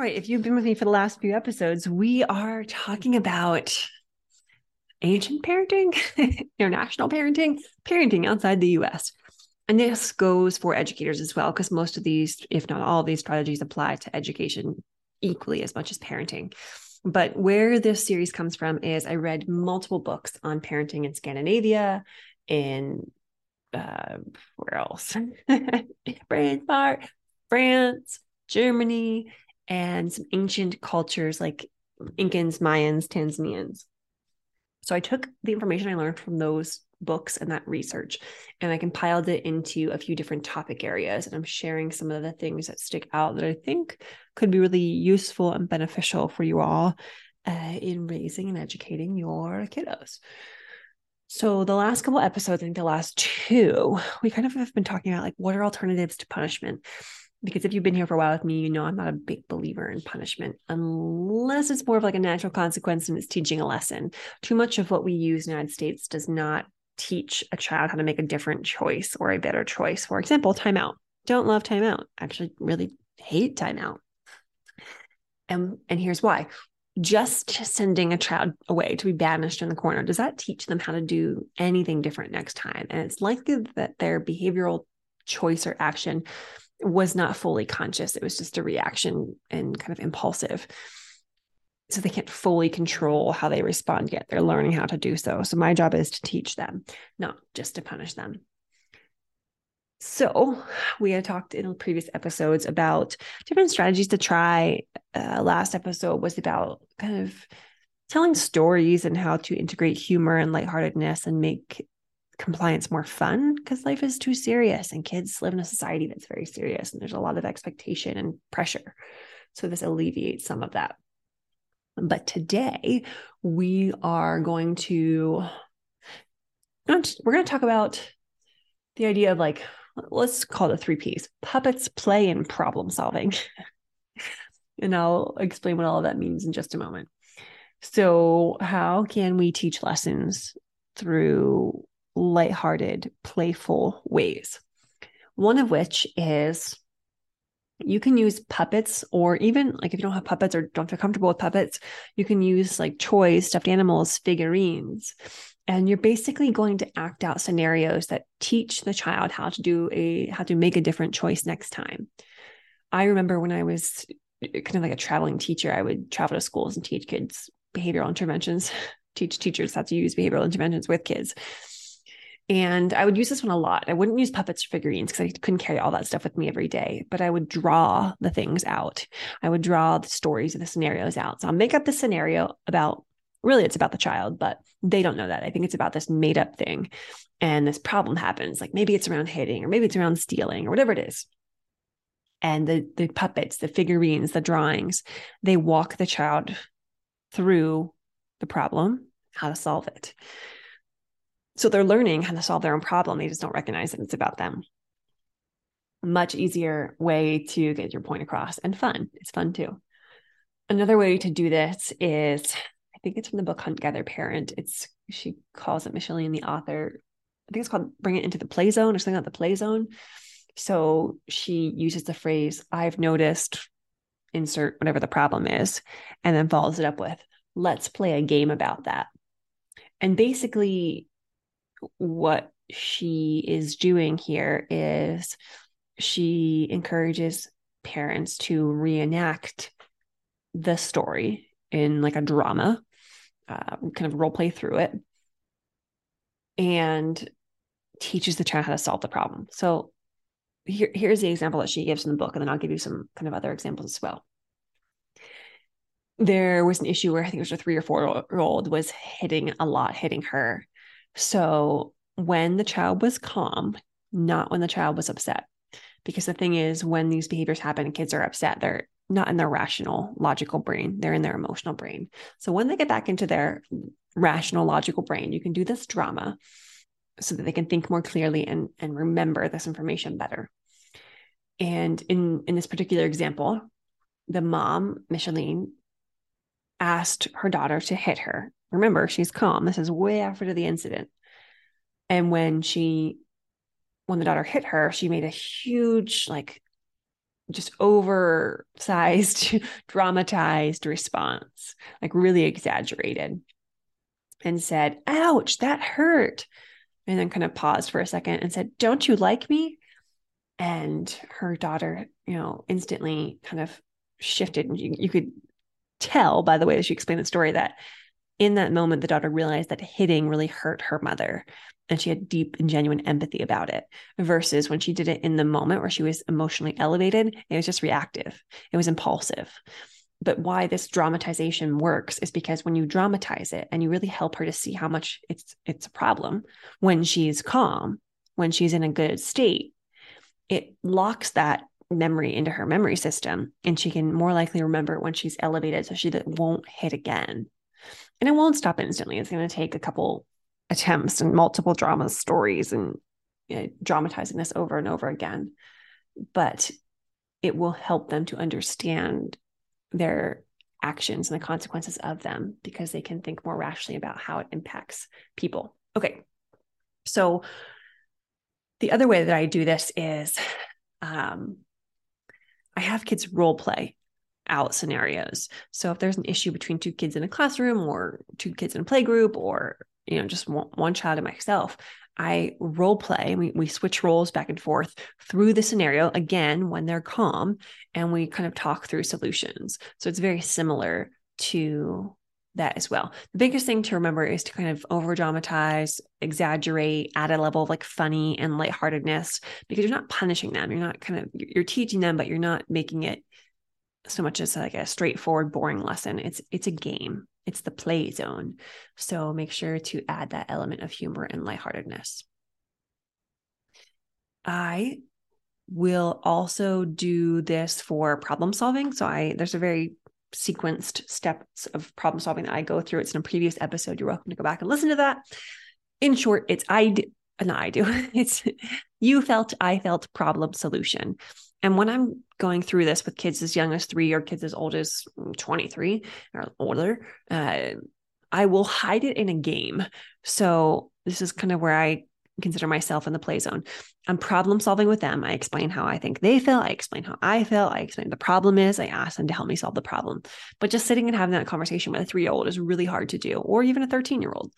Right, if you've been with me for the last few episodes, we are talking about ancient parenting, international parenting, parenting outside the US. And this goes for educators as well, because most of these, if not all of these strategies, apply to education equally as much as parenting. But where this series comes from is I read multiple books on parenting in Scandinavia, in uh, where else? France, France, Germany, and some ancient cultures like Incans, Mayans, Tanzanians. So I took the information I learned from those books and that research and I compiled it into a few different topic areas. And I'm sharing some of the things that stick out that I think could be really useful and beneficial for you all uh, in raising and educating your kiddos. So the last couple episodes, I think the last two, we kind of have been talking about like what are alternatives to punishment because if you've been here for a while with me, you know I'm not a big believer in punishment unless it's more of like a natural consequence and it's teaching a lesson. Too much of what we use in the United States does not teach a child how to make a different choice or a better choice. For example, timeout. Don't love timeout. Actually, really hate timeout. And and here's why. Just sending a child away to be banished in the corner, does that teach them how to do anything different next time? And it's likely that their behavioral choice or action was not fully conscious. It was just a reaction and kind of impulsive. So they can't fully control how they respond yet. They're learning how to do so. So my job is to teach them, not just to punish them. So, we had talked in previous episodes about different strategies to try. Uh, last episode was about kind of telling stories and how to integrate humor and lightheartedness and make compliance more fun because life is too serious and kids live in a society that's very serious and there's a lot of expectation and pressure. So this alleviates some of that. But today we are going to we're going to talk about the idea of like let's call it three P's: puppets, play, and problem solving. and I'll explain what all of that means in just a moment. So, how can we teach lessons through lighthearted, playful ways. One of which is you can use puppets, or even like if you don't have puppets or don't feel comfortable with puppets, you can use like toys, stuffed animals, figurines. And you're basically going to act out scenarios that teach the child how to do a how to make a different choice next time. I remember when I was eh, kind of like a traveling teacher, I would travel to schools and teach kids behavioral interventions, teach teachers how to use behavioral interventions with kids. And I would use this one a lot. I wouldn't use puppets or figurines because I couldn't carry all that stuff with me every day, but I would draw the things out. I would draw the stories and the scenarios out. So I'll make up the scenario about really it's about the child, but they don't know that. I think it's about this made up thing. And this problem happens. Like maybe it's around hitting or maybe it's around stealing or whatever it is. And the the puppets, the figurines, the drawings, they walk the child through the problem, how to solve it. So they're learning how to solve their own problem. They just don't recognize that it's about them. Much easier way to get your point across and fun. It's fun too. Another way to do this is I think it's from the book Hunt Gather Parent. It's she calls it Michaeleen, the author. I think it's called Bring It into the Play Zone or something like the Play Zone. So she uses the phrase, I've noticed, insert whatever the problem is, and then follows it up with, let's play a game about that. And basically, what she is doing here is she encourages parents to reenact the story in like a drama, uh, kind of role play through it, and teaches the child how to solve the problem. So here, here's the example that she gives in the book, and then I'll give you some kind of other examples as well. There was an issue where I think it was a three or four year old was hitting a lot, hitting her. So when the child was calm, not when the child was upset. Because the thing is, when these behaviors happen kids are upset, they're not in their rational, logical brain, they're in their emotional brain. So when they get back into their rational, logical brain, you can do this drama so that they can think more clearly and, and remember this information better. And in, in this particular example, the mom, Michaeleen, asked her daughter to hit her. Remember, she's calm. This is way after the incident. And when she, when the daughter hit her, she made a huge, like, just oversized, dramatized response, like really exaggerated, and said, Ouch, that hurt and then kind of paused for a second and said, Don't you like me? And her daughter, you know, instantly kind of shifted. And you, you could tell by the way that she explained the story that in that moment, the daughter realized that hitting really hurt her mother. And she had deep and genuine empathy about it versus when she did it in the moment where she was emotionally elevated, it was just reactive, it was impulsive but why this dramatization works is because when you dramatize it and you really help her to see how much it's it's a problem when she's calm when she's in a good state it locks that memory into her memory system and she can more likely remember when she's elevated so she won't hit again and it won't stop instantly it's going to take a couple attempts and multiple drama stories and you know, dramatizing this over and over again but it will help them to understand their actions and the consequences of them because they can think more rationally about how it impacts people. Okay. So the other way that I do this is um, I have kids role play out scenarios. So if there's an issue between two kids in a classroom or two kids in a play group or you know just one, one child and myself, I role play. We, we switch roles back and forth through the scenario again when they're calm, and we kind of talk through solutions. So it's very similar to that as well. The biggest thing to remember is to kind of over dramatize, exaggerate, add a level of like funny and lightheartedness because you're not punishing them. You're not kind of you're teaching them, but you're not making it so much as like a straightforward, boring lesson. It's it's a game it's the play zone. So make sure to add that element of humor and lightheartedness. I will also do this for problem solving. So I there's a very sequenced steps of problem solving that I go through. It's in a previous episode. You're welcome to go back and listen to that. In short, it's I not I do. It's you felt, I felt problem solution. And when I'm going through this with kids as young as three or kids as old as 23 or older, uh, I will hide it in a game. So this is kind of where I consider myself in the play zone. I'm problem solving with them. I explain how I think they feel. I explain how I feel. I explain the problem is. I ask them to help me solve the problem. But just sitting and having that conversation with a three year old is really hard to do, or even a 13 year old.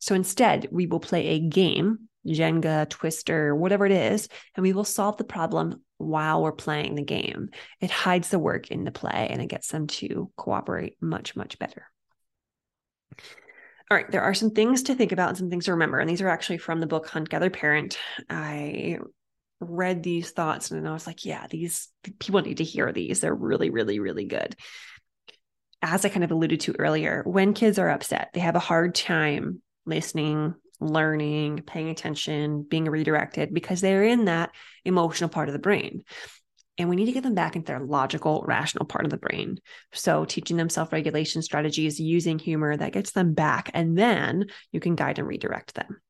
So instead, we will play a game Jenga, Twister, whatever it is, and we will solve the problem while we're playing the game. It hides the work in the play and it gets them to cooperate much, much better. All right, there are some things to think about and some things to remember. And these are actually from the book Hunt Gather Parent. I read these thoughts and I was like, yeah, these people need to hear these. They're really, really, really good. As I kind of alluded to earlier, when kids are upset, they have a hard time listening, learning, paying attention, being redirected because they're in that emotional part of the brain. And we need to get them back into their logical, rational part of the brain. So, teaching them self regulation strategies using humor that gets them back, and then you can guide and redirect them.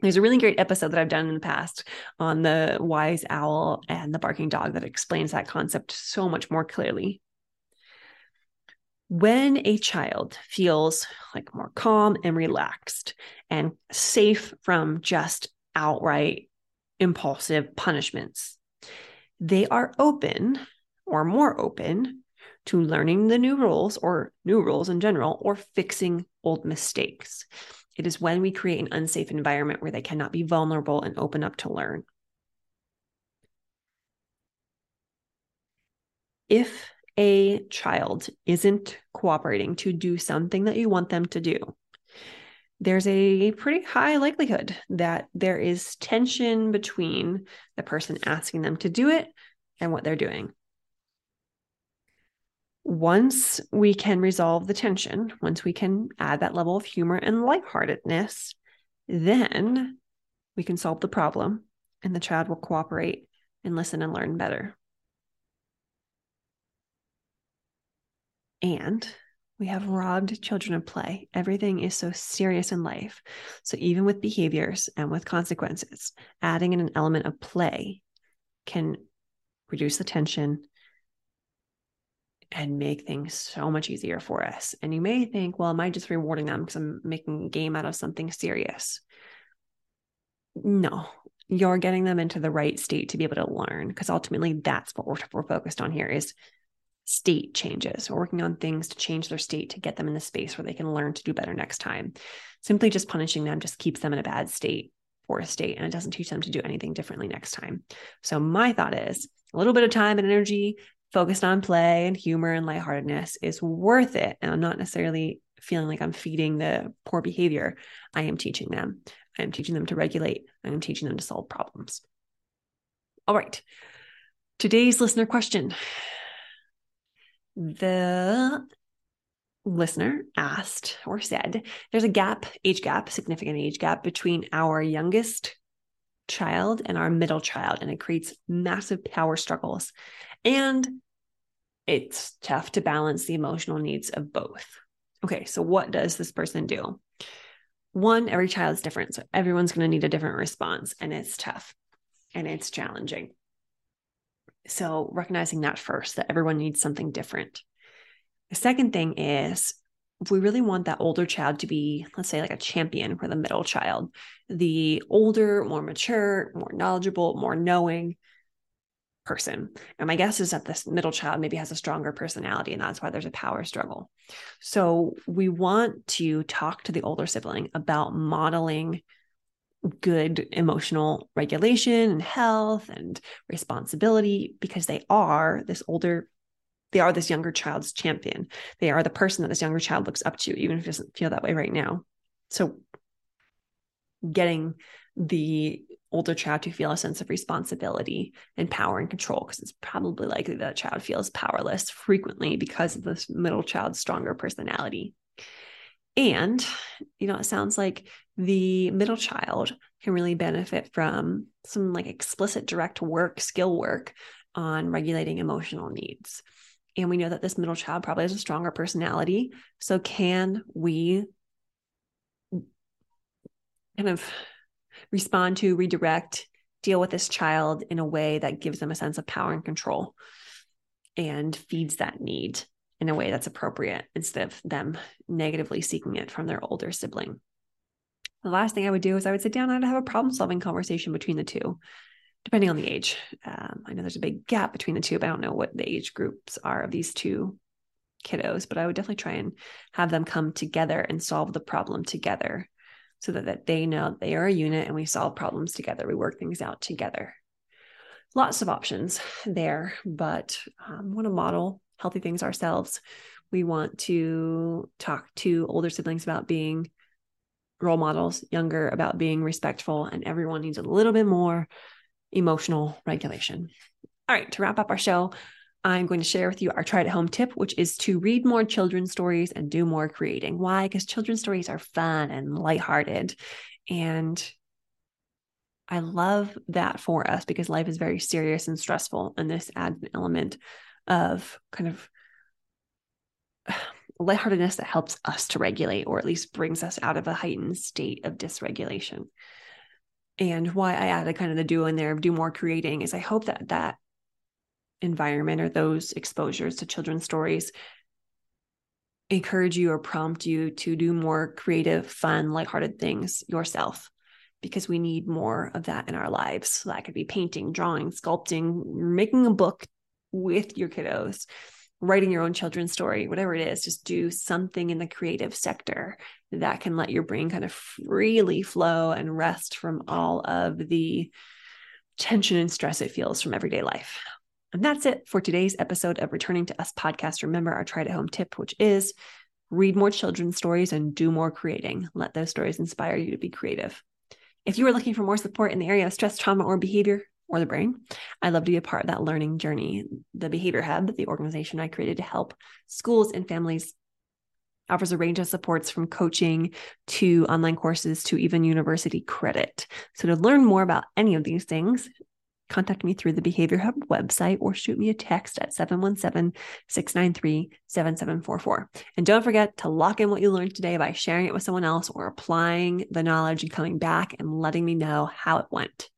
There's a really great episode that I've done in the past on the wise owl and the barking dog that explains that concept so much more clearly when a child feels like more calm and relaxed and safe from just outright impulsive punishments, they are open or more open to learning the new rules or new rules in general or fixing old mistakes. It is when we create an unsafe environment where they cannot be vulnerable and open up to learn. if a child isn't cooperating to do something that you want them to do, there's a pretty high likelihood that there is tension between the person asking them to do it and what they're doing. Once we can resolve the tension, once we can add that level of humor and lightheartedness, then we can solve the problem and the child will cooperate and listen and learn better. And we have robbed children of play. Everything is so serious in life. So, even with behaviors and with consequences, adding in an element of play can reduce the tension and make things so much easier for us. And you may think, well, am I just rewarding them because I'm making a game out of something serious? No, you're getting them into the right state to be able to learn because ultimately that's what we're, we're focused on here is state changes. We're working on things to change their state to get them in the space where they can learn to do better next time. Simply just punishing them just keeps them in a bad state or a state and it doesn't teach them to do anything differently next time. So my thought is a little bit of time and energy focused on play and humor and lightheartedness is worth it. And I'm not necessarily feeling like I'm feeding the poor behavior. I am teaching them. I am teaching them to regulate. I am teaching them to solve problems. All right. Today's listener question the listener asked or said there's a gap, age gap, significant age gap between our youngest child and our middle child, and it creates massive power struggles. And it's tough to balance the emotional needs of both. Okay, so what does this person do? One, every child is different. So everyone's going to need a different response, and it's tough and it's challenging. So, recognizing that first, that everyone needs something different. The second thing is we really want that older child to be, let's say, like a champion for the middle child, the older, more mature, more knowledgeable, more knowing person. And my guess is that this middle child maybe has a stronger personality, and that's why there's a power struggle. So we want to talk to the older sibling about modeling good emotional regulation and health and responsibility because they are this older they are this younger child's champion. They are the person that this younger child looks up to even if it doesn't feel that way right now. So getting the older child to feel a sense of responsibility and power and control because it's probably likely that a child feels powerless frequently because of this middle child's stronger personality and, you know, it sounds like the middle child can really benefit from some like explicit direct work, skill work on regulating emotional needs. And we know that this middle child probably has a stronger personality. So, can we kind of respond to, redirect, deal with this child in a way that gives them a sense of power and control and feeds that need in a way that's appropriate instead of them negatively seeking it from their older sibling. The last thing I would do is I would sit down and have a problem solving conversation between the two, depending on the age. Um, I know there's a big gap between the two, but I don't know what the age groups are of these two kiddos, but I would definitely try and have them come together and solve the problem together so that, that they know they are a unit and we solve problems together. We work things out together. Lots of options there, but um, want to model healthy things ourselves. We want to talk to older siblings about being role models, younger about being respectful, and everyone needs a little bit more emotional regulation. All right, to wrap up our show, I'm going to share with you our try at home tip, which is to read more children's stories and do more creating. Why? Because children's stories are fun and lighthearted. And I love that for us because life is very serious and stressful. And this adds an element of kind of lightheartedness that helps us to regulate or at least brings us out of a heightened state of dysregulation. And why I added kind of the do in there, do more creating, is I hope that that environment or those exposures to children's stories encourage you or prompt you to do more creative, fun, lighthearted things yourself because we need more of that in our lives. So that could be painting, drawing, sculpting, making a book, with your kiddos, writing your own children's story, whatever it is, just do something in the creative sector that can let your brain kind of freely flow and rest from all of the tension and stress it feels from everyday life. And that's it for today's episode of Returning to Us podcast. Remember our try at home tip, which is read more children's stories and do more creating. Let those stories inspire you to be creative. If you are looking for more support in the area of stress, trauma, or behavior, or the brain, I'd love to be a part of that learning journey. The Behavior Hub, the organization I created to help schools and families, offers a range of supports from coaching to online courses to even university credit. So, to learn more about any of these things, contact me through the Behavior Hub website or shoot me a text at 717 693 7744. And don't forget to lock in what you learned today by sharing it with someone else or applying the knowledge and coming back and letting me know how it went.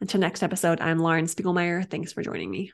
Until next episode, I'm Lauren Spiegelmeier. Thanks for joining me.